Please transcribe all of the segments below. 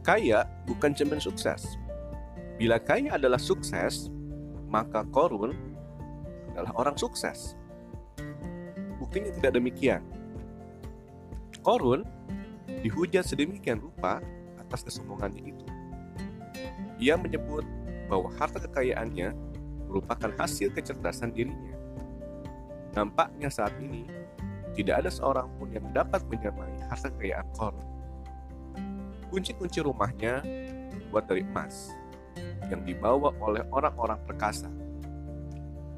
kaya bukan cermin sukses. Bila kaya adalah sukses, maka Korun adalah orang sukses. Buktinya tidak demikian. Korun dihujat sedemikian rupa atas kesombongannya itu. Ia menyebut bahwa harta kekayaannya merupakan hasil kecerdasan dirinya. Nampaknya saat ini tidak ada seorang pun yang dapat menyamai harta kekayaan Korun. Kunci-kunci rumahnya dibuat dari emas yang dibawa oleh orang-orang perkasa.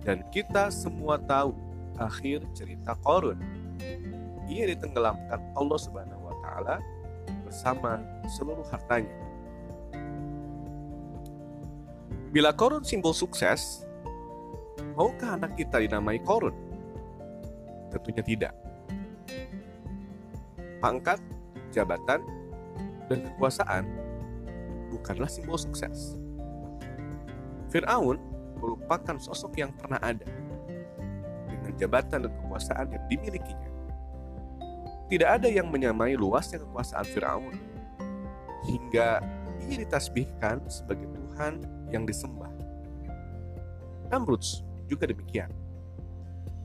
Dan kita semua tahu akhir cerita Korun. Ia ditenggelamkan Allah Subhanahu wa taala bersama seluruh hartanya. Bila korun simbol sukses, maukah anak kita dinamai korun? Tentunya tidak. Pangkat, jabatan, dan kekuasaan bukanlah simbol sukses. Fir'aun merupakan sosok yang pernah ada dengan jabatan dan kekuasaan yang dimilikinya. Tidak ada yang menyamai luasnya kekuasaan Fir'aun hingga ia ditasbihkan sebagai Tuhan yang disembah. Namrud juga demikian.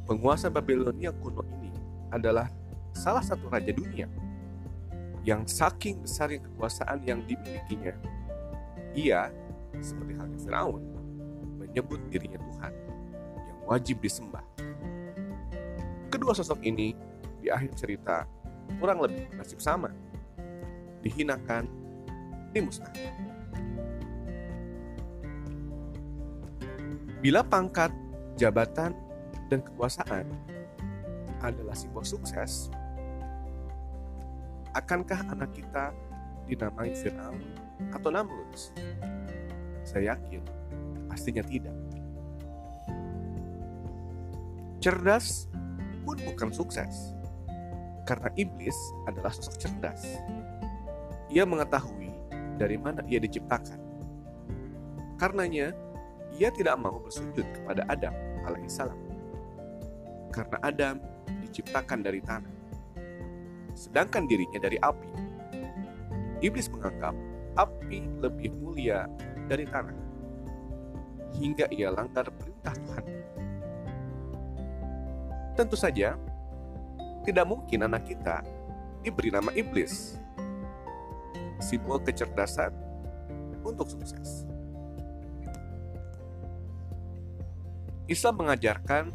Penguasa Babilonia kuno ini adalah salah satu raja dunia yang saking besarnya kekuasaan yang dimilikinya. Ia, seperti halnya Firaun, menyebut dirinya Tuhan yang wajib disembah. Kedua sosok ini di akhir cerita kurang lebih nasib sama, dihinakan, dimusnahkan. Bila pangkat, jabatan, dan kekuasaan adalah simbol sukses, akankah anak kita dinamai Fir'aun atau Namrud? Saya yakin pastinya tidak. Cerdas pun bukan sukses, karena iblis adalah sosok cerdas. Ia mengetahui dari mana ia diciptakan. Karenanya, ia tidak mau bersujud kepada Adam alaihissalam karena Adam diciptakan dari tanah sedangkan dirinya dari api iblis menganggap api lebih mulia dari tanah hingga ia langgar perintah Tuhan tentu saja tidak mungkin anak kita diberi nama iblis simbol kecerdasan untuk sukses. Islam mengajarkan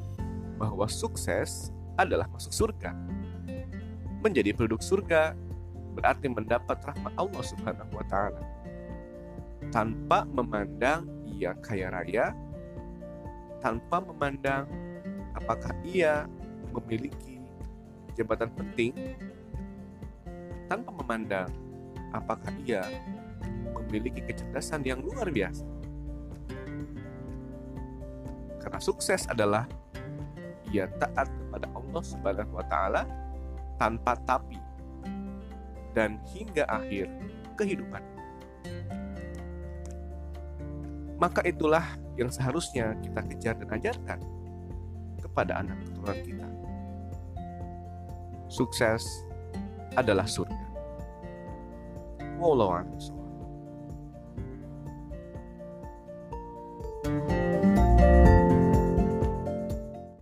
bahwa sukses adalah masuk surga. Menjadi penduduk surga berarti mendapat rahmat Allah Subhanahu wa taala. Tanpa memandang ia kaya raya, tanpa memandang apakah ia memiliki jabatan penting, tanpa memandang apakah ia memiliki kecerdasan yang luar biasa karena sukses adalah ia taat kepada Allah Subhanahu wa taala tanpa tapi dan hingga akhir kehidupan. Maka itulah yang seharusnya kita kejar dan ajarkan kepada anak keturunan kita. Sukses adalah surga. Wallahu